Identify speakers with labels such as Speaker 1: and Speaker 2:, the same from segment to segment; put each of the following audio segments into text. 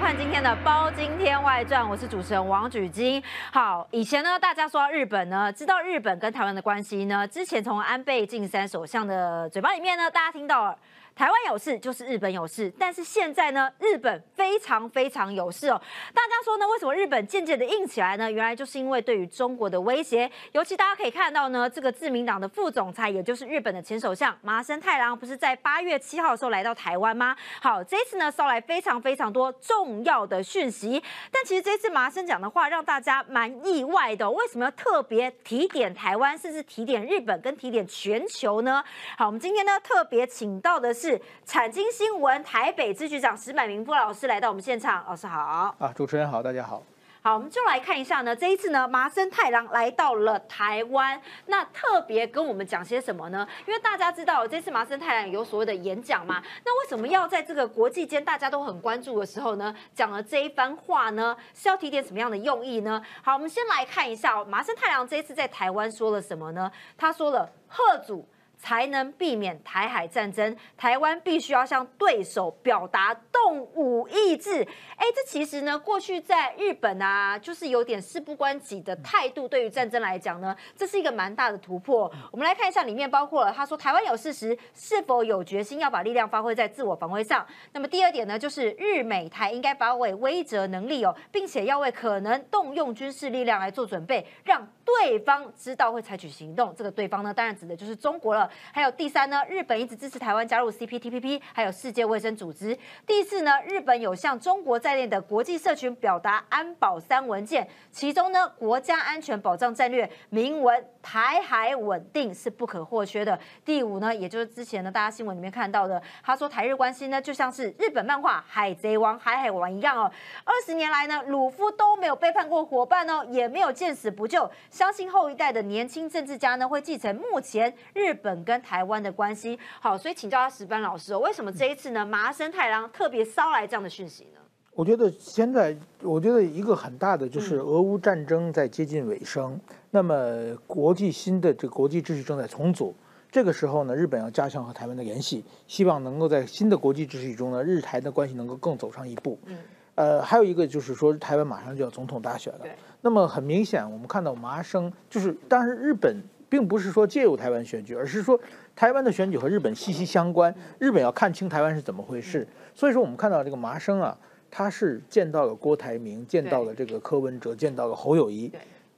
Speaker 1: 看今天的《包今天外传》，我是主持人王举金。好，以前呢，大家说到日本呢，知道日本跟台湾的关系呢，之前从安倍晋三首相的嘴巴里面呢，大家听到。台湾有事就是日本有事，但是现在呢，日本非常非常有事哦。大家说呢，为什么日本渐渐的硬起来呢？原来就是因为对于中国的威胁。尤其大家可以看到呢，这个自民党的副总裁，也就是日本的前首相麻生太郎，不是在八月七号的时候来到台湾吗？好，这一次呢，捎来非常非常多重要的讯息。但其实这次麻生讲的话，让大家蛮意外的。为什么要特别提点台湾，甚至提点日本，跟提点全球呢？好，我们今天呢，特别请到的是。是产经新闻台北支局长石柏明夫老师来到我们现场，老师好
Speaker 2: 啊，主持人好，大家好，
Speaker 1: 好，我们就来看一下呢，这一次呢，麻生太郎来到了台湾，那特别跟我们讲些什么呢？因为大家知道这次麻生太郎有所谓的演讲嘛，那为什么要在这个国际间大家都很关注的时候呢，讲了这一番话呢？是要提点什么样的用意呢？好，我们先来看一下麻生太郎这一次在台湾说了什么呢？他说了贺祖。才能避免台海战争。台湾必须要向对手表达动武意志。哎，这其实呢，过去在日本啊，就是有点事不关己的态度。对于战争来讲呢，这是一个蛮大的突破。我们来看一下里面包括了，他说台湾有事实，是否有决心要把力量发挥在自我防卫上？那么第二点呢，就是日美台应该发挥威慑能力哦，并且要为可能动用军事力量来做准备，让对方知道会采取行动。这个对方呢，当然指的就是中国了。还有第三呢，日本一直支持台湾加入 CPTPP，还有世界卫生组织。第四呢，日本有向中国在内的国际社群表达安保三文件，其中呢，国家安全保障战略明文台海稳定是不可或缺的。第五呢，也就是之前呢，大家新闻里面看到的，他说台日关系呢，就像是日本漫画《海贼王》《海海王》一样哦，二十年来呢，鲁夫都没有背叛过伙伴哦，也没有见死不救，相信后一代的年轻政治家呢，会继承目前日本。跟台湾的关系好，所以请教他石班老师哦，为什么这一次呢？麻生太郎特别捎来这样的讯息呢？
Speaker 2: 我觉得现在，我觉得一个很大的就是俄乌战争在接近尾声，那么国际新的这个国际秩序正在重组，这个时候呢，日本要加强和台湾的联系，希望能够在新的国际秩序中呢，日台的关系能够更走上一步。嗯，呃，还有一个就是说，台湾马上就要总统大选了，那么很明显，我们看到麻生就是，当然日本。并不是说介入台湾选举，而是说台湾的选举和日本息息相关，日本要看清台湾是怎么回事。所以说，我们看到这个麻生啊，他是见到了郭台铭，见到了这个柯文哲，见到了侯友谊。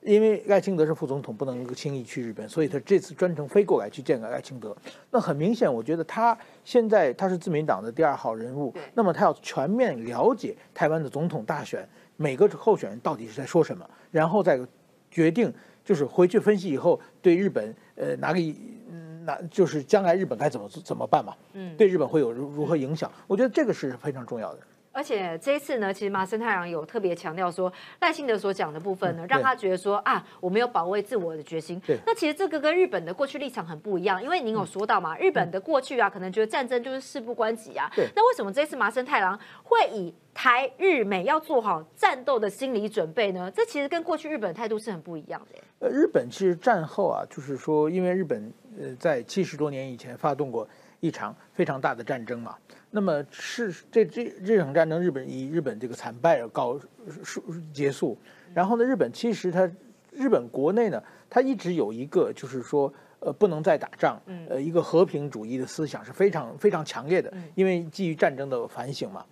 Speaker 2: 因为赖清德是副总统，不能够轻易去日本，所以他这次专程飞过来去见了赖清德。那很明显，我觉得他现在他是自民党的第二号人物，那么他要全面了解台湾的总统大选每个候选人到底是在说什么，然后再决定。就是回去分析以后，对日本，呃，哪个，哪就是将来日本该怎么怎么办嘛？嗯，对日本会有如如何影响？我觉得这个是非常重要的。
Speaker 1: 而且这一次呢，其实麻生太郎有特别强调说，赖幸德所讲的部分呢，让他觉得说啊，我没有保卫自我的决心。那其实这个跟日本的过去立场很不一样，因为您有说到嘛，日本的过去啊，可能觉得战争就是事不关己啊。那为什么这次麻生太郎会以台日美要做好战斗的心理准备呢？这其实跟过去日本态度是很不一样的。
Speaker 2: 呃，日本其实战后啊，就是说，因为日本呃在七十多年以前发动过一场非常大的战争嘛。那么是这这这场战争，日本以日本这个惨败而告束结束。然后呢，日本其实它日本国内呢，它一直有一个就是说，呃，不能再打仗，呃，一个和平主义的思想是非常非常强烈的，因为基于战争的反省嘛。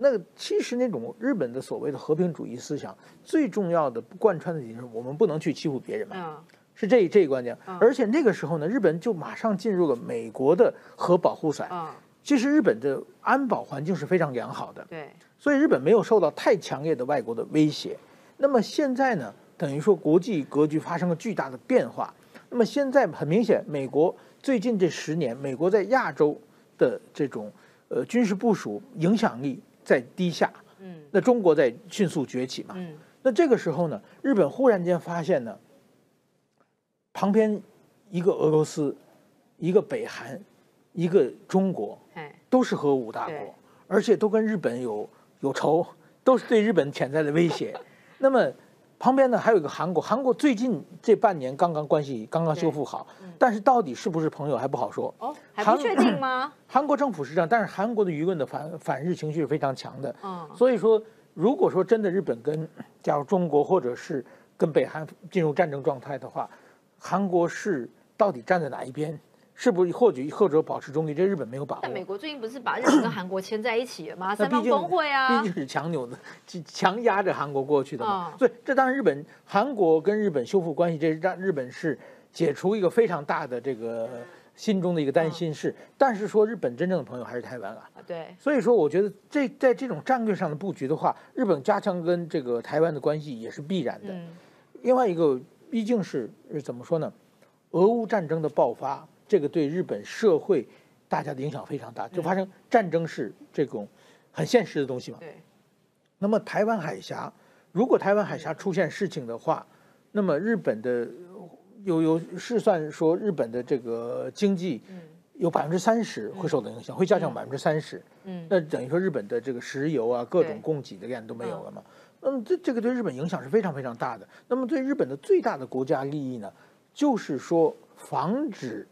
Speaker 2: 那其实那种日本的所谓的和平主义思想，最重要的贯穿的就是我们不能去欺负别人嘛，是这这一关键。而且那个时候呢，日本就马上进入了美国的核保护伞。其实日本的安保环境是非常良好的，
Speaker 1: 对，
Speaker 2: 所以日本没有受到太强烈的外国的威胁。那么现在呢，等于说国际格局发生了巨大的变化。那么现在很明显，美国最近这十年，美国在亚洲的这种呃军事部署影响力在低下，嗯，那中国在迅速崛起嘛，嗯，那这个时候呢，日本忽然间发现呢，旁边一个俄罗斯，一个北韩。一个中国，都是核武大国，而且都跟日本有有仇，都是对日本潜在的威胁。那么，旁边呢还有一个韩国，韩国最近这半年刚刚关系刚刚修复好，但是到底是不是朋友还不好说。
Speaker 1: 哦，还不确定吗？
Speaker 2: 韩国政府是这样，但是韩国的舆论的反反日情绪是非常强的。
Speaker 1: 嗯，
Speaker 2: 所以说，如果说真的日本跟假如中国或者是跟北韩进入战争状态的话，韩国是到底站在哪一边？是不是或许或者保持中立？这日本没有把握。
Speaker 1: 但美国最近不是把日本跟韩国牵在一起了吗？三方峰会啊，
Speaker 2: 毕竟是强扭的，强压着韩国过去的嘛。所以这当然日本、韩国跟日本修复关系，这让日本是解除一个非常大的这个心中的一个担心事。但是说日本真正的朋友还是台湾啊。
Speaker 1: 对。
Speaker 2: 所以说，我觉得这在这种战略上的布局的话，日本加强跟这个台湾的关系也是必然的。另外一个，毕竟是怎么说呢？俄乌战争的爆发。这个对日本社会大家的影响非常大，就发生战争是这种很现实的东西嘛。
Speaker 1: 对。
Speaker 2: 那么台湾海峡，如果台湾海峡出现事情的话，那么日本的有有试算说，日本的这个经济有百分之三十会受到影响，会下降百分之三十。
Speaker 1: 嗯。
Speaker 2: 那等于说日本的这个石油啊，各种供给的量都没有了嘛。那么这这个对日本影响是非常非常大的。那么对日本的最大的国家利益呢，就是说防止。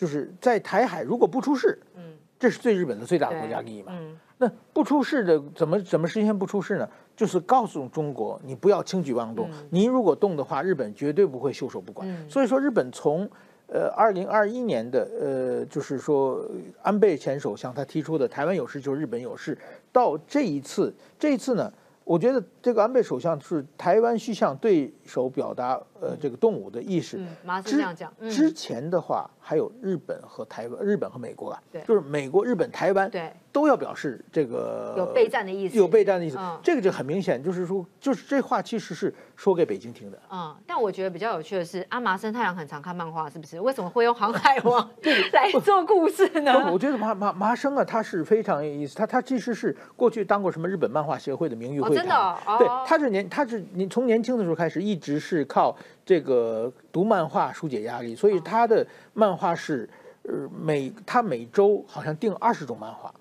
Speaker 2: 就是在台海如果不出事，嗯，这是对日本的最大的国家利益嘛。
Speaker 1: 嗯，
Speaker 2: 那不出事的怎么怎么实现不出事呢？就是告诉中国，你不要轻举妄动。您如果动的话，日本绝对不会袖手不管。所以说，日本从呃二零二一年的呃，就是说安倍前首相他提出的台湾有事就是日本有事，到这一次，这一次呢？我觉得这个安倍首相是台湾需向对手表达呃这个动武的意识。
Speaker 1: 嗯，马这样讲。
Speaker 2: 之前的话还有日本和台湾，日本和美国啊，
Speaker 1: 对，
Speaker 2: 就是美国、日本、台湾，
Speaker 1: 对。
Speaker 2: 都要表示这个
Speaker 1: 有备战的意思，
Speaker 2: 有备战的意思，这个就很明显，就是说，就是这话其实是说给北京听的。
Speaker 1: 嗯，但我觉得比较有趣的是，阿麻生太郎很常看漫画，是不是？为什么会用《航海王 》来做故事呢？
Speaker 2: 我觉得麻麻麻生啊，他是非常有意思，他他其实是过去当过什么日本漫画协会的名誉会
Speaker 1: 长，真的，
Speaker 2: 对，他是年他是你从年轻的时候开始，一直是靠这个读漫画疏解压力，所以他的漫画是呃每他每周好像订二十种漫画。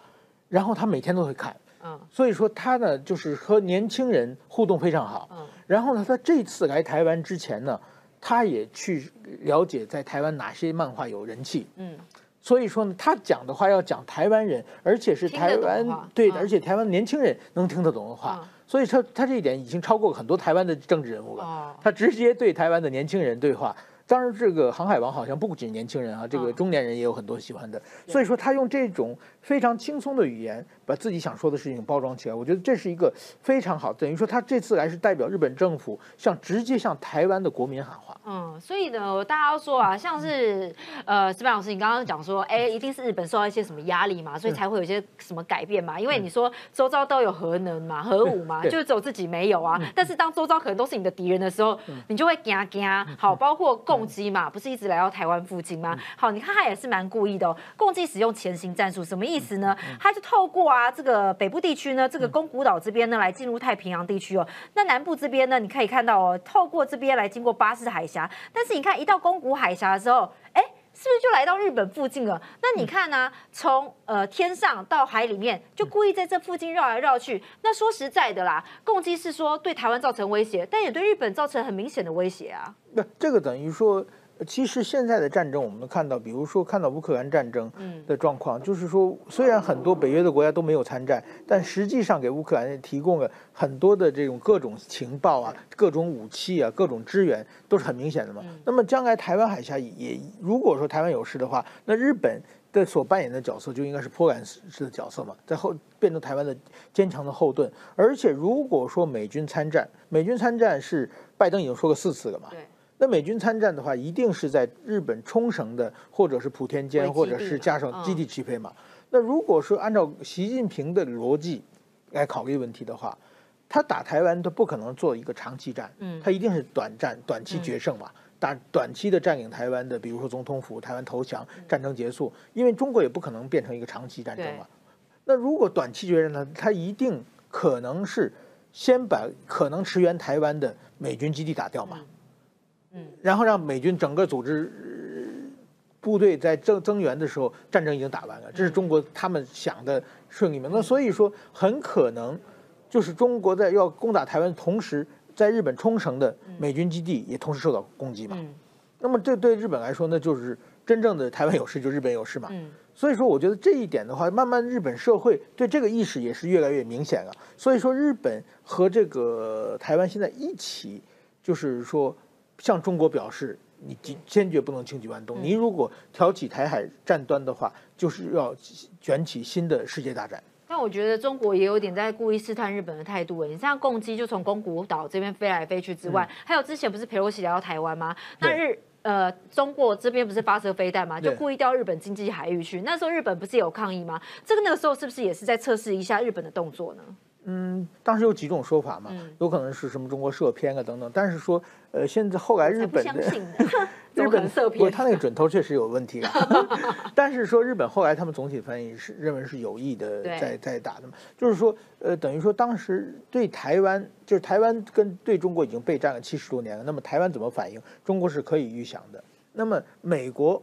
Speaker 2: 然后他每天都会看，
Speaker 1: 嗯，
Speaker 2: 所以说他呢就是和年轻人互动非常好，
Speaker 1: 嗯，
Speaker 2: 然后呢他这次来台湾之前呢，他也去了解在台湾哪些漫画有人气，
Speaker 1: 嗯，
Speaker 2: 所以说呢他讲的话要讲台湾人，而且是台湾对，而且台湾年轻人能听得懂的话，所以他他这一点已经超过很多台湾的政治人物了，他直接对台湾的年轻人对话。当然，这个《航海王》好像不仅年轻人啊，这个中年人也有很多喜欢的。所以说，他用这种非常轻松的语言，把自己想说的事情包装起来，我觉得这是一个非常好。等于说，他这次来是代表日本政府向直接向台湾的国民喊话。
Speaker 1: 嗯，所以呢，大家都说啊，像是呃，石板老师，你刚刚讲说，哎，一定是日本受到一些什么压力嘛，所以才会有一些什么改变嘛。因为你说周遭都有核能嘛、核武嘛，就只有自己没有啊。但是当周遭可能都是你的敌人的时候，你就会惊惊。好，包括共。攻击嘛，不是一直来到台湾附近吗？好，你看他也是蛮故意的哦。共计使用前行战术，什么意思呢？他就透过啊这个北部地区呢，这个宫古岛这边呢，来进入太平洋地区哦。那南部这边呢，你可以看到哦，透过这边来经过巴士海峡。但是你看一到宫古海峡的时候，哎。是不是就来到日本附近了？那你看呢？从呃天上到海里面，就故意在这附近绕来绕去。那说实在的啦，攻击是说对台湾造成威胁，但也对日本造成很明显的威胁啊。
Speaker 2: 那这个等于说。其实现在的战争，我们看到，比如说看到乌克兰战争的状况，就是说，虽然很多北约的国家都没有参战，但实际上给乌克兰提供了很多的这种各种情报啊、各种武器啊、各种支援，都是很明显的嘛。那么将来台湾海峡也如果说台湾有事的话，那日本的所扮演的角色就应该是波兰式的角色嘛，在后变成台湾的坚强的后盾。而且如果说美军参战，美军参战是拜登已经说过四次了嘛。那美军参战的话，一定是在日本冲绳的，或者是莆田间，或者是加上基地齐飞嘛。那如果说按照习近平的逻辑来考虑问题的话，他打台湾他不可能做一个长期战，
Speaker 1: 嗯，
Speaker 2: 他一定是短战、短期决胜嘛，打短期的占领台湾的，比如说总统府、台湾投降、战争结束，因为中国也不可能变成一个长期战争嘛。那如果短期决胜呢，他一定可能是先把可能驰援台湾的美军基地打掉嘛。
Speaker 1: 嗯，
Speaker 2: 然后让美军整个组织部队在增增援的时候，战争已经打完了，这是中国他们想的顺利吗？那所以说，很可能就是中国在要攻打台湾同时，在日本冲绳的美军基地也同时受到攻击嘛。
Speaker 1: 嗯
Speaker 2: 那么这对日本来说，那就是真正的台湾有事就日本有事嘛。
Speaker 1: 嗯
Speaker 2: 所以说，我觉得这一点的话，慢慢日本社会对这个意识也是越来越明显了。所以说，日本和这个台湾现在一起，就是说向中国表示，你坚坚决不能轻举妄动。
Speaker 1: 嗯
Speaker 2: 你如果挑起台海战端的话，就是要卷起新的世界大战。
Speaker 1: 但我觉得中国也有点在故意试探日本的态度诶。你像共机就从宫古岛这边飞来飞去之外，还有之前不是佩洛西来到台湾吗？那日呃中国这边不是发射飞弹吗？就故意调日本经济海域去。那时候日本不是有抗议吗？这个那个时候是不是也是在测试一下日本的动作呢？
Speaker 2: 嗯，当时有几种说法嘛，
Speaker 1: 嗯
Speaker 2: 有可能是什么中国射偏啊等等，但是说，呃，现在后来日本的 日本不是
Speaker 1: 射偏？
Speaker 2: 他那个准头确实有问题啊，但是说日本后来他们总体翻译是认为是有意的在在打的嘛，就是说呃等于说当时对台湾就是台湾跟对中国已经备战了七十多年了，那么台湾怎么反应，中国是可以预想的。那么美国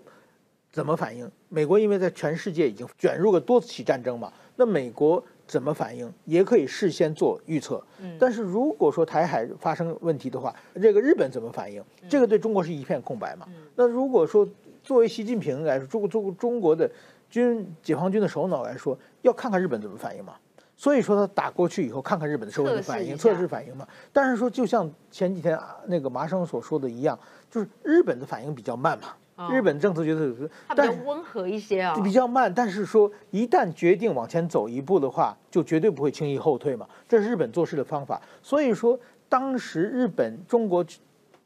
Speaker 2: 怎么反应？美国因为在全世界已经卷入了多起战争嘛，那美国怎么反应也可以事先做预测。
Speaker 1: 嗯
Speaker 2: 但是如果说台海发生问题的话，这个日本怎么反应？
Speaker 1: 嗯
Speaker 2: 这个对中国是一片空白嘛。那如果说作为习近平来说，中中中国的军解放军的首脑来说，要看看日本怎么反应嘛。所以说他打过去以后，看看日本的社会的反应、
Speaker 1: 测试
Speaker 2: 测试反应嘛。但是说，就像前几天啊那个麻生所说的一样，就是日本的反应比较慢嘛。
Speaker 1: 哦
Speaker 2: 日本政策决策，但是
Speaker 1: 它比较温和一些啊、
Speaker 2: 比较慢，但是说一旦决定往前走一步的话，就绝对不会轻易后退嘛。这是日本做事的方法。所以说，当时日本、中国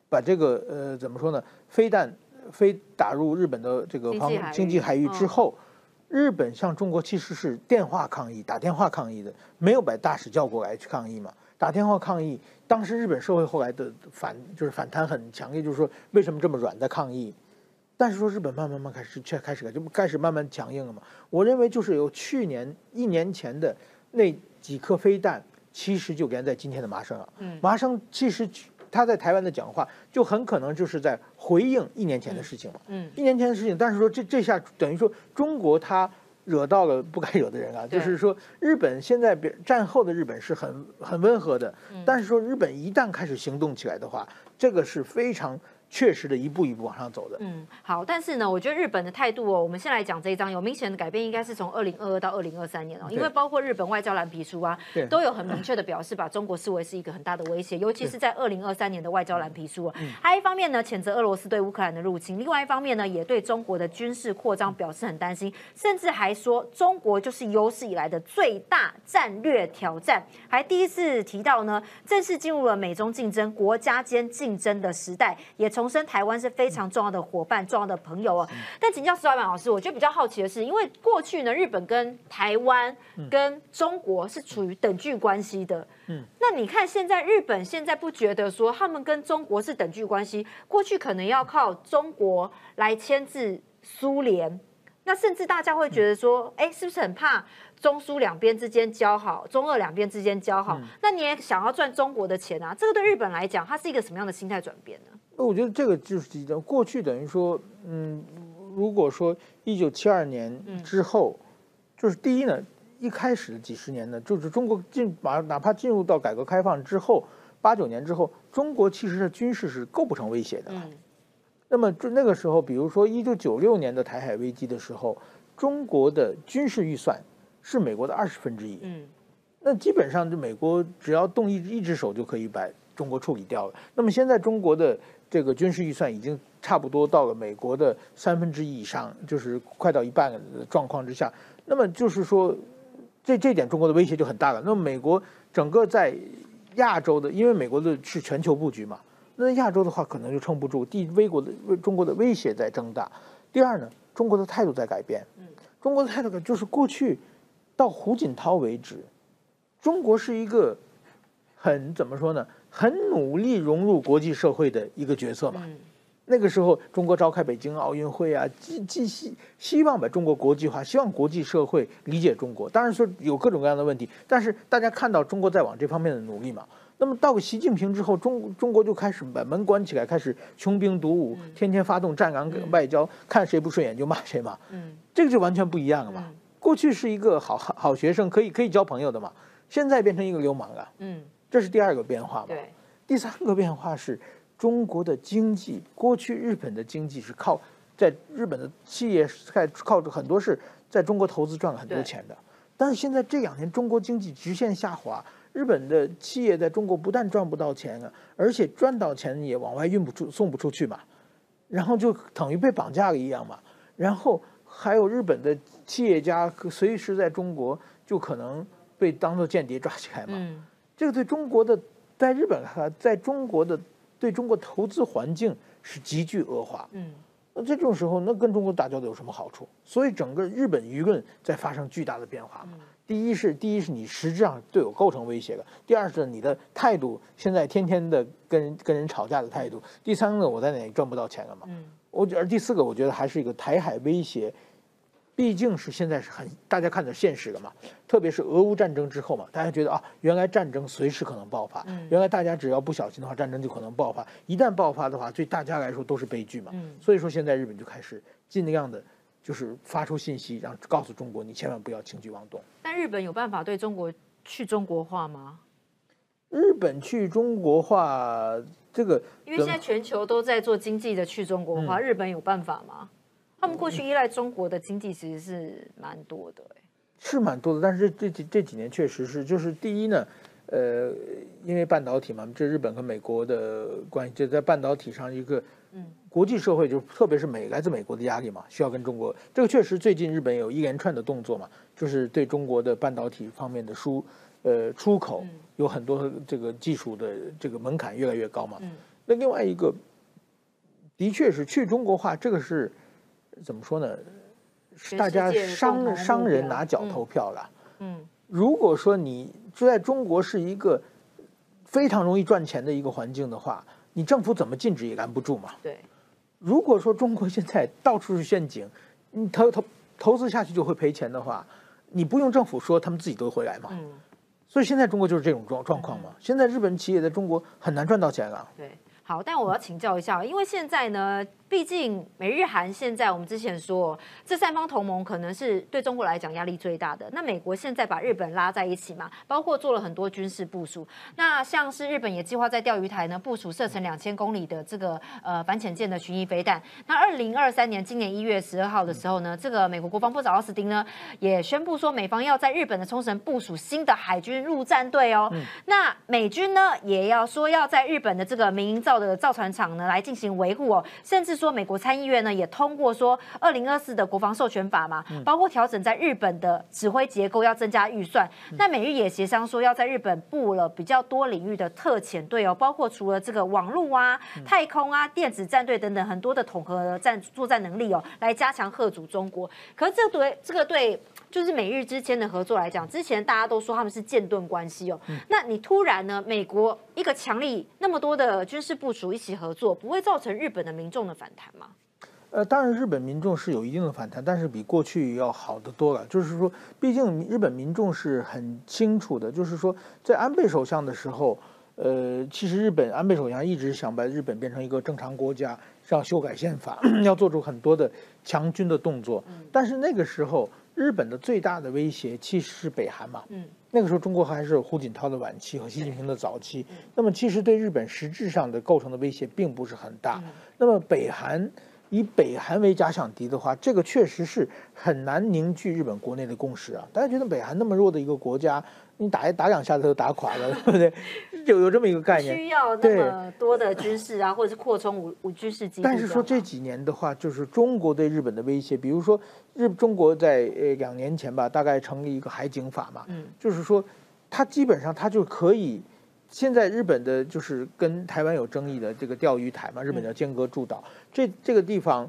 Speaker 2: 把这个呃怎么说呢，飞弹飞打入日本的这个防
Speaker 1: 经济海域
Speaker 2: 之
Speaker 1: 嗯
Speaker 2: 后，日本向中国其实是电话抗议、打电话抗议的，没有把大使叫过来去抗议嘛。打电话抗议，当时日本社会后来的反就是反弹很强烈，就是说为什么这么软的抗议？但是说日本慢慢慢开始却开始改，就开始慢慢强硬了嘛。我认为就是由去年一年前的那几颗飞弹，其实就连在今天的麻生了。
Speaker 1: 嗯
Speaker 2: 麻生其实他在台湾的讲话，就很可能就是在回应一年前的事情嘛。
Speaker 1: 嗯
Speaker 2: 一年前的事情，但是说这这下等于说中国他惹到了不该惹的人啊，就是说日本现在别战后的日本是很很温和的，
Speaker 1: 嗯
Speaker 2: 但是说日本一旦开始行动起来的话，这个是非常确实的一步一步往上走的。
Speaker 1: 嗯，好，但是呢，我觉得日本的态度哦，我们先来讲这一章，有明显的改变，应该是从二零二二到二零二三年哦，因为包括日本外交蓝皮书啊
Speaker 2: 对，
Speaker 1: 都有很明确的表示，把中国视为是一个很大的威胁，尤其是在二零二三年的外交蓝皮书啊。还一方面呢，谴责俄罗斯对乌克兰的入侵，另外一方面呢，也对中国的军事扩张表示很担心，甚至还说中国就是有史以来的最大战略挑战，还第一次提到呢，正式进入了美中竞争、国家间竞争的时代，也重申台湾是非常重要的伙伴、重要的朋友哦。但请教石老板老师，我觉得比较好奇的是，因为过去呢，日本跟台湾跟中国是处于等距关系的，
Speaker 2: 嗯，
Speaker 1: 那你看现在日本现在不觉得说他们跟中国是等距关系，过去可能要靠中国来牵制苏联。那甚至大家会觉得说，哎、是不是很怕中苏两边之间交好，中俄两边之间交好？那你也想要赚中国的钱啊？这个对日本来讲，它是一个什么样的心态转变呢？
Speaker 2: 那我觉得这个就是过去等于说，嗯，如果说一九七二年之后，就是第一呢，一开始的几十年呢，就是中国进哪哪怕进入到改革开放之后，八九年之后，中国其实的军事是构不成威胁的。
Speaker 1: 嗯
Speaker 2: 那么就那个时候，比如说一九九六年的台海危机的时候，中国的军事预算是美国的二十分之一。
Speaker 1: 嗯
Speaker 2: 那基本上就美国只要动一一只手就可以把中国处理掉了。那么现在中国的这个军事预算已经差不多到了美国的三分之一以上，就是快到一半的状况之下。那么就是说，这这点中国的威胁就很大了。那么美国整个在亚洲的，因为美国的是全球布局嘛，那亚洲的话可能就撑不住。第一，威国的中国的威胁在增大；第二呢，中国的态度在改变。中国的态度改就是过去到胡锦涛为止，中国是一个很怎么说呢？很努力融入国际社会的一个角色嘛。
Speaker 1: 嗯
Speaker 2: 那个时候，中国召开北京奥运会啊，既既希希望把中国国际化，希望国际社会理解中国。当然说有各种各样的问题，但是大家看到中国在往这方面的努力嘛。那么到了习近平之后，中中国就开始把门关起来，开始穷兵黩武，天天发动战狼外交，看谁不顺眼就骂谁嘛。
Speaker 1: 嗯
Speaker 2: 这个就完全不一样了嘛。
Speaker 1: 嗯
Speaker 2: 过去是一个好好好学生，可以可以交朋友的嘛，现在变成一个流氓了，
Speaker 1: 嗯，
Speaker 2: 这是第二个变化嘛。
Speaker 1: 对，
Speaker 2: 第三个变化是中国的经济，过去日本的经济是靠在日本的企业在靠着很多是在中国投资赚了很多钱的，但是现在这两年中国经济直线下滑，日本的企业在中国不但赚不到钱了，而且赚到钱也往外运不出、送不出去嘛，然后就等于被绑架了一样嘛，然后还有日本的企业家随时在中国就可能被当做间谍抓起来嘛，
Speaker 1: 嗯
Speaker 2: 这个对中国的在日本哈，在中国的对中国投资环境是急剧恶化。
Speaker 1: 嗯
Speaker 2: 那这种时候，那跟中国打交道有什么好处？所以整个日本舆论在发生巨大的变化嘛。第一是第一是你实质上对我构成威胁的；第二是你的态度现在天天的跟人跟人吵架的态度；第三个我在哪里赚不到钱了嘛。
Speaker 1: 嗯
Speaker 2: 我而第四个我觉得还是一个台海威胁，毕竟是现在是很大家看着现实的嘛，特别是俄乌战争之后嘛，大家觉得啊，原来战争随时可能爆发，
Speaker 1: 嗯
Speaker 2: 原来大家只要不小心的话，战争就可能爆发，一旦爆发的话，对大家来说都是悲剧嘛。
Speaker 1: 嗯
Speaker 2: 所以说现在日本就开始尽量的，就是发出信息，让告诉中国你千万不要轻举妄动。
Speaker 1: 但日本有办法对中国去中国化吗？
Speaker 2: 日本去中国化这个
Speaker 1: 因为现在全球都在做经济的去中国化，日本有办法吗？他们过去依赖中国的经济其实是蛮多的、欸，
Speaker 2: 是蛮多的，但是这这几这几年确实是，就是第一呢，呃，因为半导体嘛，这日本和美国的关系，就在半导体上一个，
Speaker 1: 嗯，
Speaker 2: 国际社会就特别是美来自美国的压力嘛，需要跟中国，这个确实最近日本有一连串的动作嘛，就是对中国的半导体方面的输，呃，出口
Speaker 1: 嗯。
Speaker 2: 有很多这个技术的这个门槛越来越高嘛，
Speaker 1: 嗯。
Speaker 2: 那另外一个，的确是去中国化，这个是怎么说呢？是大家商商人拿脚
Speaker 1: 嗯
Speaker 2: 投票了。
Speaker 1: 嗯
Speaker 2: 如果说你就在中国是一个非常容易赚钱的一个环境的话，你政府怎么禁止也拦不住嘛。
Speaker 1: 对，
Speaker 2: 如果说中国现在到处是陷阱，你投投投资下去就会赔钱的话，你不用政府说，他们自己都会来嘛。
Speaker 1: 嗯
Speaker 2: 所以现在中国就是这种状状况嘛。现在日本企业在中国很难赚到钱了。
Speaker 1: 对。好，但我要请教一下，因为现在呢，毕竟美日韩现在我们之前说这三方同盟可能是对中国来讲压力最大的。那美国现在把日本拉在一起嘛，包括做了很多军事部署。那像是日本也计划在钓鱼台呢部署射程两千公里的这个呃反潜舰的巡弋飞弹。那二零二三年今年一月十二号的时候呢，这个美国国防部长奥斯汀呢也宣布说，美方要在日本的冲绳部署新的海军陆战队哦。那美军呢也要说要在日本的这个民营造的造船厂呢来进行维护哦，甚至说美国参议院呢也通过说二零二四的国防授权法嘛，包括调整在日本的指挥结构要增加预算。那美日也协商说要在日本布了比较多领域的特遣队哦，包括除了这个网络啊、太空啊、电子战队等等很多的统合战作战能力哦，来加强贺阻中国。可是这对这个对。就是美日之间的合作来讲，之前大家都说他们是剑盾关系哦。那你突然呢，美国一个强力那么多的军事部署一起合作，不会造成日本的民众的反弹吗？
Speaker 2: 呃，当然，日本民众是有一定的反弹，但是比过去要好得多了。就是说，毕竟日本民众是很清楚的，就是说，在安倍首相的时候，呃，其实日本安倍首相一直想把日本变成一个正常国家，是要修改宪法，要做出很多的强军的动作。但是那个时候，日本的最大的威胁其实是北韩嘛。
Speaker 1: 嗯，
Speaker 2: 那个时候中国还是胡锦涛的晚期和习近平的早期，那么其实对日本实质上的构成的威胁并不是很大。那么北韩以北韩为假想敌的话，这个确实是很难凝聚日本国内的共识啊。大家觉得北韩那么弱的一个国家，你打一打两下子就打垮了，对不对？有有这么一个概念。
Speaker 1: 需要那么多的军事啊，或者是扩充武武军事基地。
Speaker 2: 但是说这几年的话，就是中国对日本的威胁，比如说日中国在呃两年前吧，大概成立一个海警法嘛，
Speaker 1: 嗯，
Speaker 2: 就是说它基本上它就可以。现在日本的就是跟台湾有争议的这个钓鱼台嘛，日本叫尖阁诸岛，这这个地方，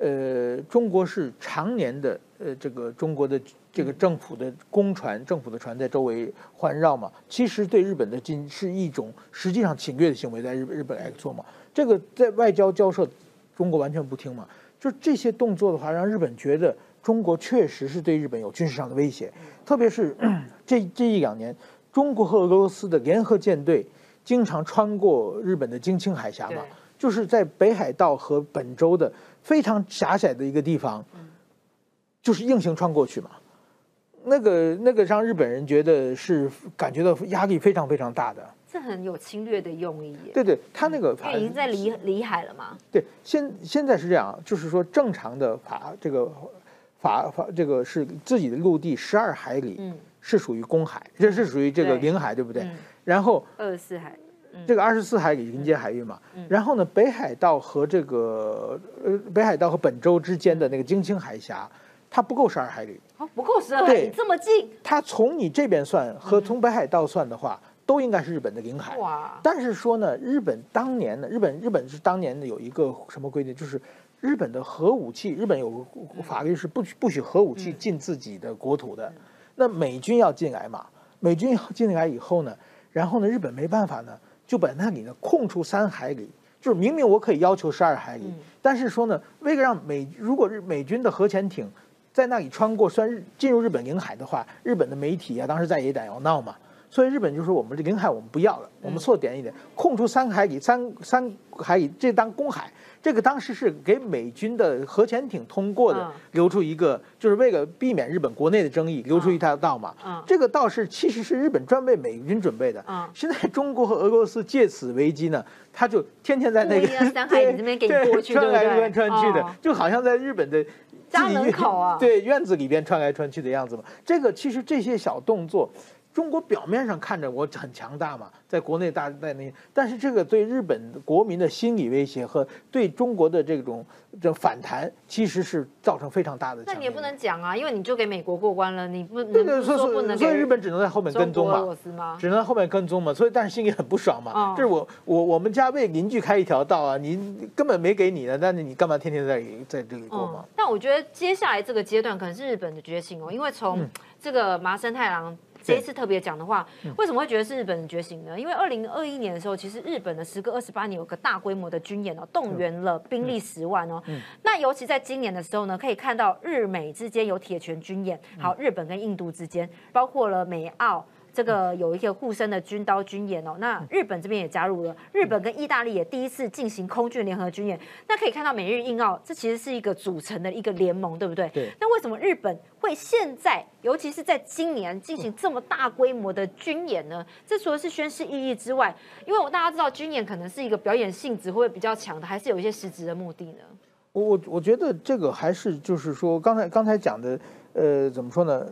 Speaker 2: 呃，中国是常年的呃这个中国的这个政府的公船、政府的船在周围环绕嘛，其实对日本的进是一种实际上侵略的行为，在日日本来做嘛，这个在外交交涉，中国完全不听嘛，就这些动作的话，让日本觉得中国确实是对日本有军事上的威胁，特别是 这这一两年。中国和俄罗斯的联合舰队经常穿过日本的京青海峡嘛，就是在北海道和本州的非常狭窄的一个地方，就是硬行穿过去嘛。那个那个让日本人觉得是感觉到压力非常非常大的。
Speaker 1: 这很有侵略的用意。
Speaker 2: 对对，他那个
Speaker 1: 因为已经在离离海了嘛。
Speaker 2: 对，现现在是这样，就是说正常的法这个法法这个是自己的陆地十二海里，
Speaker 1: 嗯，
Speaker 2: 是属于公海，这是属于这个领海，对不对？
Speaker 1: 嗯
Speaker 2: 然后
Speaker 1: 二十四海，
Speaker 2: 这个二十四海里临街海域嘛，
Speaker 1: 嗯。
Speaker 2: 然后呢，北海道和这个呃北海道和本州之间的那个京青海峡，它不够十二海里，
Speaker 1: 哦，不够十二海里这么近，
Speaker 2: 它从你这边算和从北海道算的话，都应该是日本的领海。
Speaker 1: 哇，
Speaker 2: 但是说呢，日本当年呢，日本日本是当年的有一个什么规定，就是日本的核武器，日本有个法律是不许不许核武器进自己的国土的。那美军要进来嘛，美军要进来以后呢，然后呢，日本没办法呢，就把那里呢空出三海里，就是明明我可以要求十二海里，
Speaker 1: 嗯。
Speaker 2: 但是说呢，为了让美如果日美军的核潜艇在那里穿过，算日进入日本领海的话，日本的媒体啊，当时在野党要闹嘛，所以日本就说我们这领海我们不要了，我们缩点一点，空出三海里，三三海里这当公海。这个当时是给美军的核潜艇通过的
Speaker 1: 嗯，
Speaker 2: 留出一个，就是为了避免日本国内的争议，留出一条道嘛。
Speaker 1: 嗯
Speaker 2: 这个道是其实是日本专为美军准备的。
Speaker 1: 嗯
Speaker 2: 现在中国和俄罗斯借此危机呢，他就天天在那个
Speaker 1: 故意在三海里那边给你过去
Speaker 2: 穿来穿穿去的
Speaker 1: 哦，
Speaker 2: 就好像在日本的
Speaker 1: 家门口啊
Speaker 2: 对院子里边穿来穿去的样子嘛。这个其实这些小动作。中国表面上看着我很强大嘛，在国内大在那，但是这个对日本国民的心理威胁和对中国的这种这反弹，其实是造成非常大的。
Speaker 1: 那你也不能讲啊，因为你就给美国过关了，你不能说不能给
Speaker 2: 所以日本只能在后面跟踪嘛？只能在后面跟踪嘛，所以但是心里很不爽嘛。
Speaker 1: 哦
Speaker 2: 这是我我我们家为邻居开一条道啊，你根本没给你的，但是你干嘛天天在在这里过嘛
Speaker 1: 嗯？，但我觉得接下来这个阶段可能是日本的觉醒哦，因为从
Speaker 2: 嗯
Speaker 1: 这个麻生太郎。这一次特别讲的话，
Speaker 2: 嗯
Speaker 1: 为什么会觉得是日本的觉醒呢？因为二零二一年的时候，其实日本的时隔二十八年有个大规模的军演哦，动员了兵力十万哦。
Speaker 2: 嗯
Speaker 1: 那尤其在今年的时候呢，可以看到日美之间有铁拳军演，
Speaker 2: 嗯
Speaker 1: 好，日本跟印度之间，包括了美澳。这个有一个护身的军刀军演哦，那日本这边也加入了，日本跟意大利也第一次进行空军联合军演。那可以看到美日印澳这其实是一个组成的一个联盟，对不对？
Speaker 2: 对
Speaker 1: 那为什么日本会现在，尤其是在今年进行这么大规模的军演呢？这除了是宣示意义之外，因为我大家知道军演可能是一个表演性质会不会比较强的，还是有一些实质的目的呢？
Speaker 2: 我我我觉得这个还是就是说，刚才刚才讲的，呃，怎么说呢？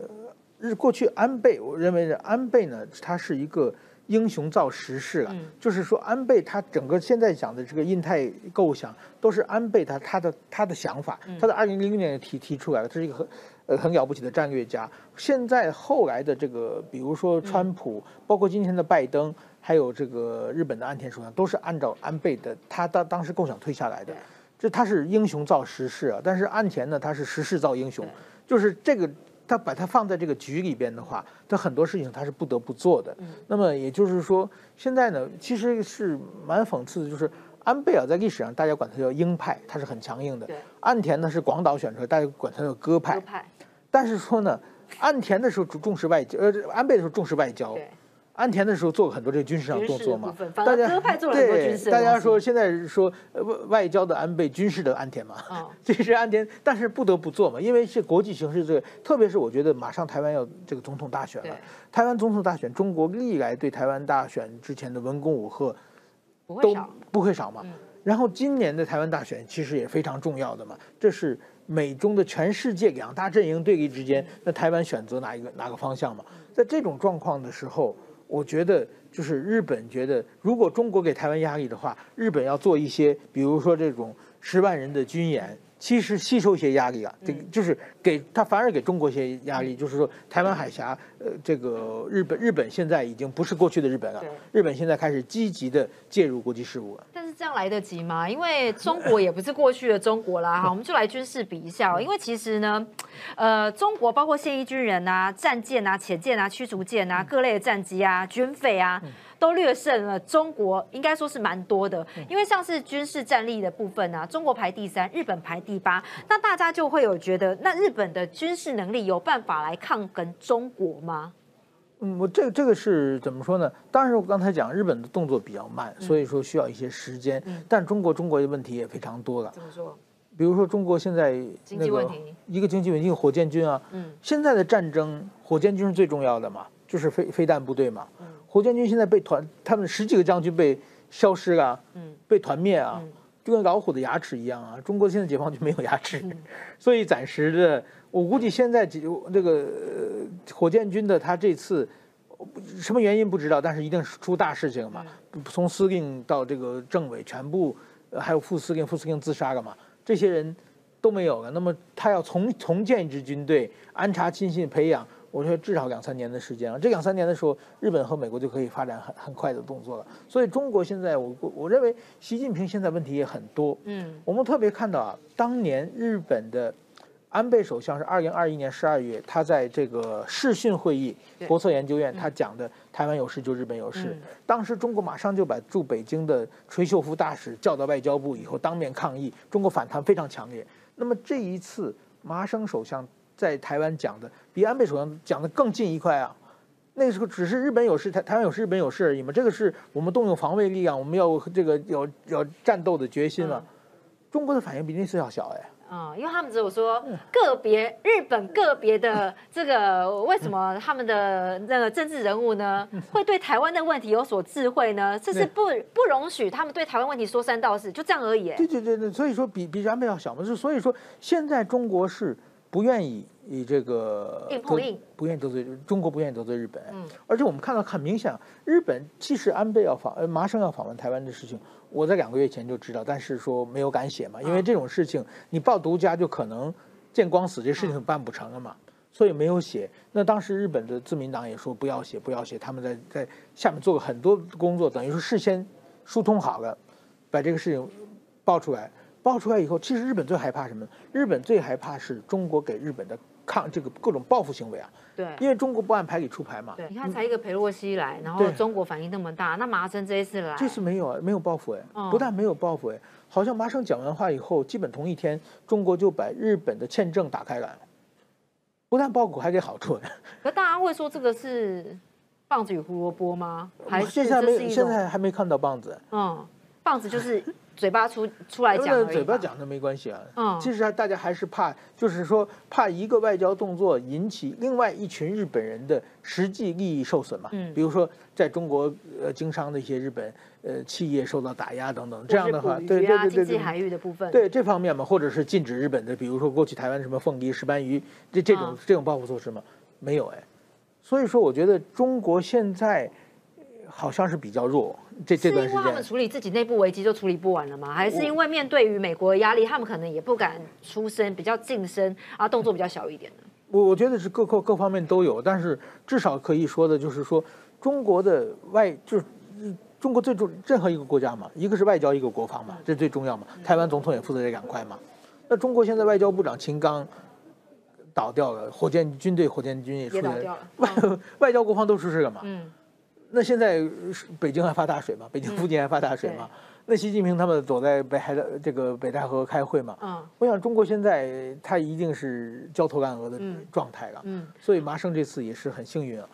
Speaker 2: 日过去安倍，我认为安倍呢，他是一个英雄造时势了。
Speaker 1: 嗯
Speaker 2: 就是说，安倍他整个现在讲的这个印太构想，都是安倍他他的他的想法。
Speaker 1: 嗯
Speaker 2: 他在二零零六年提提出来了，他是一个很呃很了不起的战略家。现在后来的这个，比如说川普，包括今天的拜登，还有这个日本的安田首相，都是按照安倍的他当当时构想推下来的
Speaker 1: 对。
Speaker 2: 这他是英雄造时势啊，但是岸田呢，他是时势造英雄，就是这个他把它放在这个局里边的话，他很多事情他是不得不做的。
Speaker 1: 嗯
Speaker 2: 那么也就是说，现在呢，其实是蛮讽刺的，就是安倍啊，在历史上大家管他叫鹰派，他是很强硬的；岸田呢是广岛选出来，大家管他叫鸽派
Speaker 1: 鸽。派
Speaker 2: 但是说呢，岸田的时候重重视外交，呃，安倍的时候重视外交。
Speaker 1: 对，
Speaker 2: 安田的时候做过很多这个军事上动作嘛大家
Speaker 1: 鸽派做了很多
Speaker 2: 对
Speaker 1: 军事的
Speaker 2: 大家说现在说呃外外交的安倍，军事的安田嘛，
Speaker 1: 嗯
Speaker 2: 这是安田，但是不得不做嘛，因为是国际形势这个，特别是我觉得马上台湾要这个总统大选了，台湾总统大选，中国历来对台湾大选之前的文攻武吓都
Speaker 1: 不会少。
Speaker 2: 嘛。
Speaker 1: 嗯
Speaker 2: 然后今年的台湾大选其实也非常重要的嘛，这是美中的全世界两大阵营对立之间，那台湾选择哪一个哪个方向嘛？在这种状况的时候，我觉得就是日本觉得，如果中国给台湾压力的话，日本要做一些，比如说这种十万人的军演。其实吸收一些压力啊，这个就是给他反而给中国一些压力，就是说台湾海峡，呃，这个日本日本现在已经不是过去的日本了，日本现在开始积极的介入国际事务了。
Speaker 1: 但是这样来得及吗？因为中国也不是过去的中国啦，哈，我们就来军事比一下哦。因为其实呢，呃，中国包括现役军人啊、战舰啊、潜舰啊、驱逐舰啊、各类的战机啊、军费啊。都略胜了中国，应该说是蛮多的。因为像是军事战力的部分啊，中国排第三，日本排第八，那大家就会有觉得，那日本的军事能力有办法来抗衡中国吗？
Speaker 2: 嗯，我这个这个是怎么说呢？当然，我刚才讲日本的动作比较慢，所以说需要一些时间。
Speaker 1: 嗯
Speaker 2: 但中国中国的问题也非常多了，
Speaker 1: 怎么说？
Speaker 2: 比如说中国现在
Speaker 1: 经
Speaker 2: 那个
Speaker 1: 济问题
Speaker 2: 一个经济问题，火箭军啊。
Speaker 1: 嗯，
Speaker 2: 现在的战争，火箭军是最重要的嘛，就是飞飞弹部队嘛。火箭军现在被团，他们十几个将军被消失了，嗯，被团灭啊，就跟老虎的牙齿一样啊。中国现在解放军没有牙齿，所以暂时的，我估计现在这个火箭军的他这次什么原因不知道，但是一定是出大事情嘛。从司令到这个政委全部，还有副司令，副司令自杀了嘛，这些人都没有了。那么他要重重建一支军队，安插亲信，培养。我觉得至少两三年的时间啊，这两三年的时候，日本和美国就可以发展很很快的动作了。所以中国现在，我我认为习近平现在问题也很多。嗯，我们特别看到啊，当年日本的安倍首相是二零二一年十二月，他在这个视讯会议，国策研究院他讲的台湾有事就日本有事，当时中国马上就把驻北京的垂秀夫大使叫到外交部以后当面抗议，中国反弹非常强烈。那么这一次麻生首相。在台湾讲的比安倍首相讲的更近一块啊，那个时候只是日本有事，台台湾有事，日本有事而已嘛。这个是我们动用防卫力量，我们要这个要要战斗的决心嘛。中国的反应比那次要小哎。
Speaker 1: 啊，因为他们只有说个别日本个别的这个为什么他们的那个政治人物呢会对台湾的问题有所智慧呢？这是不不容许他们对台湾问题说三道四，就这样而已。
Speaker 2: 对对对对，所以说比比安倍要小嘛，是所以说现在中国是。不愿意以这个不愿意得罪中国，不愿意得罪日本。嗯，而且我们看到很明显，日本即使安倍要访，呃，麻生要访问台湾的事情，我在两个月前就知道，但是说没有敢写嘛，因为这种事情你报独家就可能见光死，这事情办不成了嘛，所以没有写。那当时日本的自民党也说不要写，不要写，他们在在下面做了很多工作，等于说事先疏通好了，把这个事情报出来。爆出来以后，其实日本最害怕什么？日本最害怕是中国给日本的抗这个各种报复行为啊。
Speaker 1: 对，
Speaker 2: 因为中国不按牌理出牌嘛。
Speaker 1: 对，你看才一个裴洛西来，然后中国反应那么大，那麻生这一次来，
Speaker 2: 这次没有啊，没有报复哎，不但没有报复哎，好像麻生讲完话以后，基本同一天，中国就把日本的签证打开了，不但报复还给好处。
Speaker 1: 可大家会说这个是棒子与胡萝卜吗？还是
Speaker 2: 现在没现在还没看到棒子？
Speaker 1: 嗯，棒子就是。嘴巴出出来讲
Speaker 2: 嘴巴讲的没关系啊。嗯，其实大家还是怕，就是说怕一个外交动作引起另外一群日本人的实际利益受损嘛。嗯，比如说在中国呃经商的一些日本呃企业受到打压等等，这样的话，
Speaker 1: 对对对对，经济海域的部分，
Speaker 2: 对这方面嘛，或者是禁止日本的，比如说过去台湾什么凤梨、石斑鱼这这种这种报复措施嘛，没有哎。所以说，我觉得中国现在。好像是比较弱，这这段时间
Speaker 1: 他们处理自己内部危机就处理不完了吗？还是因为面对于美国的压力，他们可能也不敢出声，比较近身啊，动作比较小一点呢？
Speaker 2: 我我觉得是各各各方面都有，但是至少可以说的就是说，中国的外就是中国最重任何一个国家嘛，一个是外交，一个国防嘛，这最重要嘛。台湾总统也负责这两块嘛。那中国现在外交部长秦刚倒掉了，火箭军队火箭军也出
Speaker 1: 来了，
Speaker 2: 外外交国防都出事了嘛。嗯。那现在北京还发大水吗？北京附近还发大水嘛？那习近平他们躲在北海的这个北戴河开会嘛？嗯，我想中国现在他一定是焦头烂额的状态了。嗯，所以麻生这次也是很幸运啊。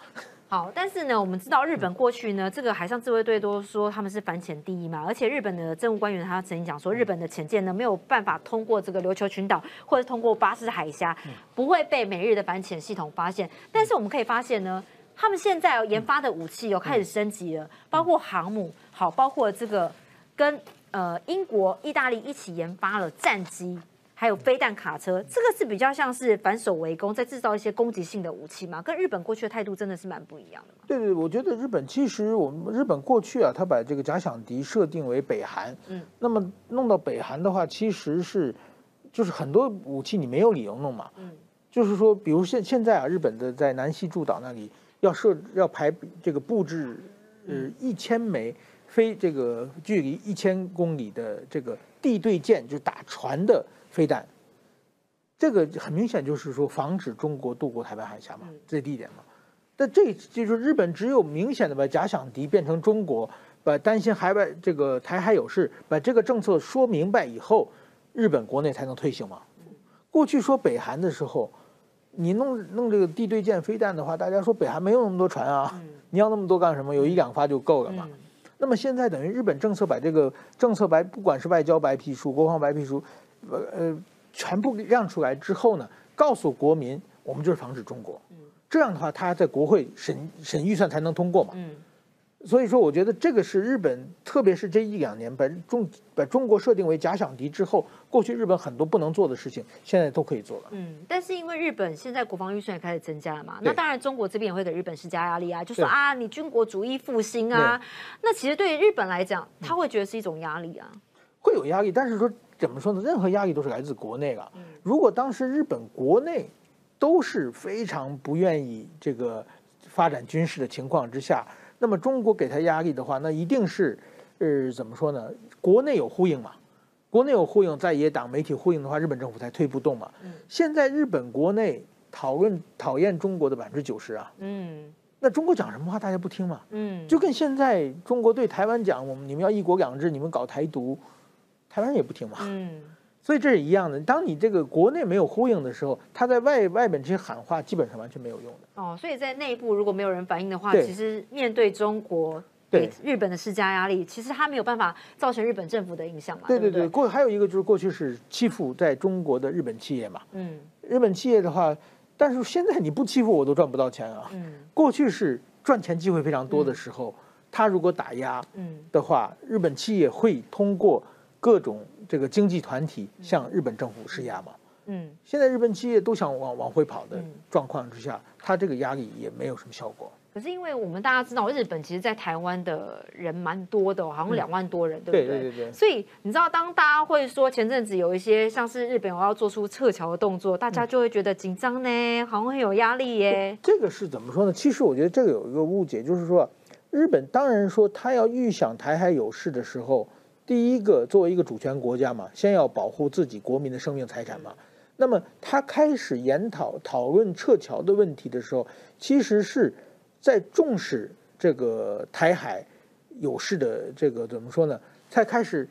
Speaker 1: 好，但是呢，我们知道日本过去呢，这个海上自卫队都说他们是反潜第一嘛，而且日本的政务官员他曾经讲说，日本的潜舰呢没有办法通过这个琉球群岛或者通过巴士海峡，不会被美日的反潜系统发现。但是我们可以发现呢。他们现在研发的武器有开始升级了，包括航母，好，包括这个跟呃英国、意大利一起研发了战机，还有飞弹卡车，这个是比较像是反守为攻，在制造一些攻击性的武器嘛，跟日本过去的态度真的是蛮不一样的。
Speaker 2: 对对，我觉得日本其实我们日本过去啊，他把这个假想敌设定为北韩，嗯，那么弄到北韩的话，其实是就是很多武器你没有理由弄嘛，嗯，就是说，比如现现在啊，日本的在南西诸岛那里。要设要排这个布置，呃，一千枚飞这个距离一千公里的这个地对舰，就打船的飞弹，这个很明显就是说防止中国渡过台湾海峡嘛，这第一点嘛。但这就是日本只有明显的把假想敌变成中国，把担心海外这个台海有事，把这个政策说明白以后，日本国内才能推行嘛。过去说北韩的时候。你弄弄这个地对舰飞弹的话，大家说北韩没有那么多船啊，你要那么多干什么？有一两发就够了嘛。那么现在等于日本政策把这个政策白，不管是外交白皮书、国防白皮书，呃呃，全部让出来之后呢，告诉国民，我们就是防止中国。这样的话，他在国会审审预算才能通过嘛。所以说，我觉得这个是日本，特别是这一两年把中把中国设定为假想敌之后，过去日本很多不能做的事情，现在都可以做了。
Speaker 1: 嗯，但是因为日本现在国防预算也开始增加了嘛，那当然中国这边也会给日本施加压力啊，就说啊，你军国主义复兴啊，那其实对于日本来讲，他会觉得是一种压力啊。
Speaker 2: 会有压力，但是说怎么说呢？任何压力都是来自国内了。如果当时日本国内都是非常不愿意这个发展军事的情况之下，那么中国给他压力的话，那一定是，呃，怎么说呢？国内有呼应嘛，国内有呼应，在野党媒体呼应的话，日本政府才推不动嘛。现在日本国内讨论讨厌中国的百分之九十啊，
Speaker 1: 嗯
Speaker 2: 那中国讲什么话大家不听嘛？
Speaker 1: 嗯，
Speaker 2: 就跟现在中国对台湾讲，我们你们要一国两制，你们搞台独，台湾人也不听嘛。
Speaker 1: 嗯
Speaker 2: 所以这是一样的。当你这个国内没有呼应的时候，他在外外边这些喊话基本上完全没有用的。
Speaker 1: 哦，所以在内部如果没有人反应的话，其实面对中国
Speaker 2: 对
Speaker 1: 日本的施加压力，其实他没有办法造成日本政府的影响嘛，对
Speaker 2: 对对，过还有一个就是过去是欺负在中国的日本企业嘛，
Speaker 1: 嗯。
Speaker 2: 日本企业的话，但是现在你不欺负我都赚不到钱啊。
Speaker 1: 嗯。
Speaker 2: 过去是赚钱机会非常多的时候，他如果打压
Speaker 1: 嗯。
Speaker 2: 的话，日本企业会通过各种这个经济团体向日本政府施压嘛。
Speaker 1: 嗯
Speaker 2: 现在日本企业都想往往回跑的
Speaker 1: 嗯
Speaker 2: 状况之下，它这个压力也没有什么效果。
Speaker 1: 可是因为我们大家知道，日本其实，在台湾的人蛮多的、哦，好像
Speaker 2: 嗯
Speaker 1: 两万多人，对
Speaker 2: 对
Speaker 1: 不对？
Speaker 2: 对对对
Speaker 1: 所以你知道，当大家会说前阵子有一些像是日本我要做出撤侨的动作，大
Speaker 2: 嗯
Speaker 1: 家就会觉得紧张呢，好像很有压力耶。
Speaker 2: 这个是怎么说呢？其实我觉得这个有一个误解，就是说，日本当然说他要预想台海有事的时候，第一个作为一个主权国家嘛，先要保护自己国民的生命财产嘛。那么他开始研讨讨论撤侨的问题的时候，其实是在重视这个台海有事的这个怎么说呢？才开始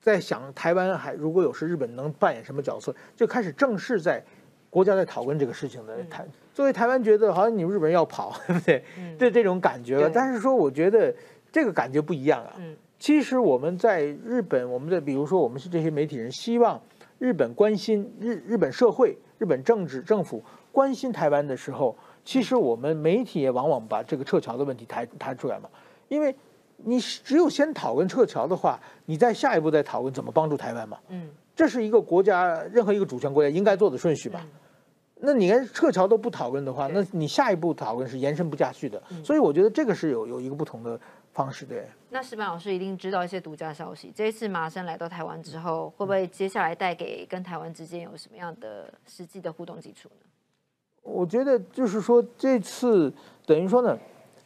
Speaker 2: 在想台湾海如果有事，日本能扮演什么角色，就开始正式在国家在讨论这个事情的台。作为台湾觉得好像你们日本人要跑，对不对？
Speaker 1: 嗯
Speaker 2: 这这种感觉了。但是说，我觉得这个感觉不一样啊。
Speaker 1: 嗯
Speaker 2: 其实我们在日本，我们在比如说我们是这些媒体人，希望日本关心日日本社会、日本政治政府关心台湾的时候，其实我们媒体也往往把这个撤侨的问题抬抬出来嘛，因为你只有先讨论撤侨的话，你再下一步再讨论怎么帮助台湾嘛，
Speaker 1: 嗯。
Speaker 2: 这是一个国家任何一个主权国家应该做的顺序吧。那你连撤侨都不讨论的话，那你下一步讨论是延伸不下去的。所以我觉得这个是有有一个不同的方式对。
Speaker 1: 那石板老师一定知道一些独家消息。这一次麻生来到台湾之后，会不会接下来带给跟台湾之间有什么样的实际的互动基础呢？
Speaker 2: 我觉得就是说，这次等于说呢，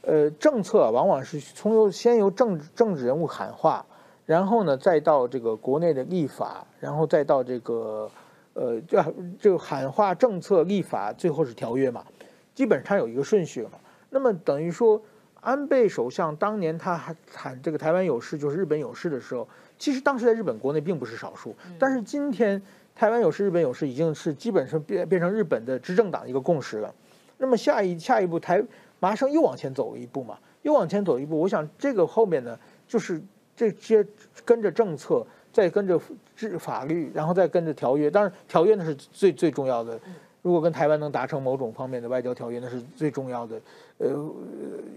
Speaker 2: 呃，政策啊，往往是从由先由政治政治人物喊话，然后呢，再到这个国内的立法，然后再到这个呃，这这个喊话政策立法，最后是条约嘛，基本上有一个顺序了嘛。那么等于说，安倍首相当年他还喊这个台湾有事，就是日本有事的时候，其实当时在日本国内并不是少数，但是今天台湾有事，日本有事，已经是基本上变变成日本的执政党一个共识了。那么下一下一步，台麻生又往前走了一步嘛，又往前走一步。我想这个后面呢，就是这些跟着政策，再跟着制法律，然后再跟着条约。当然，条约呢是最最重要的。如果跟台湾能达成某种方面的外交条约，那是最重要的呃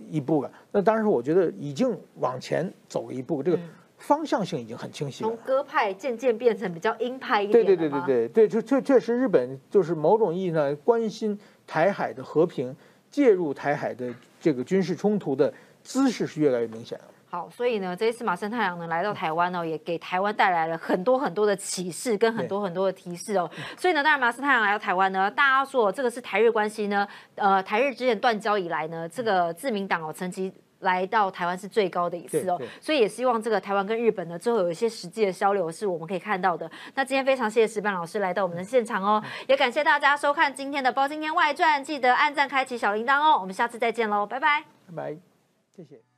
Speaker 2: 一步了。那当然是我觉得已经往前走了一步，这个方向性已经很清晰了
Speaker 1: 从。鸽派渐渐变成比较鹰派一
Speaker 2: 对
Speaker 1: 点对
Speaker 2: 对对对对对，确确确实，日本就是某种意义上关心台海的和平，介入台海的这个军事冲突的姿势是越来越明显了。
Speaker 1: 好，所以呢，这一次马生太郎呢来到台湾呢，也给台湾带来了很多很多的启示跟很多很多的提示哦。所以呢，当然马生太郎来到台湾呢，大家说这个是台日关系呢，呃，台日之间断交以来呢，这个自民党哦，层级来到台湾是最高的一次哦所以也希望这个台湾跟日本呢，最后有一些实际的交流是我们可以看到的。那今天非常谢谢石板老师来到我们的现场哦，也感谢大家收看今天的《包青天外传》，记得按赞、开启小铃铛哦。我们下次再见喽，拜拜。
Speaker 2: 拜拜，谢谢。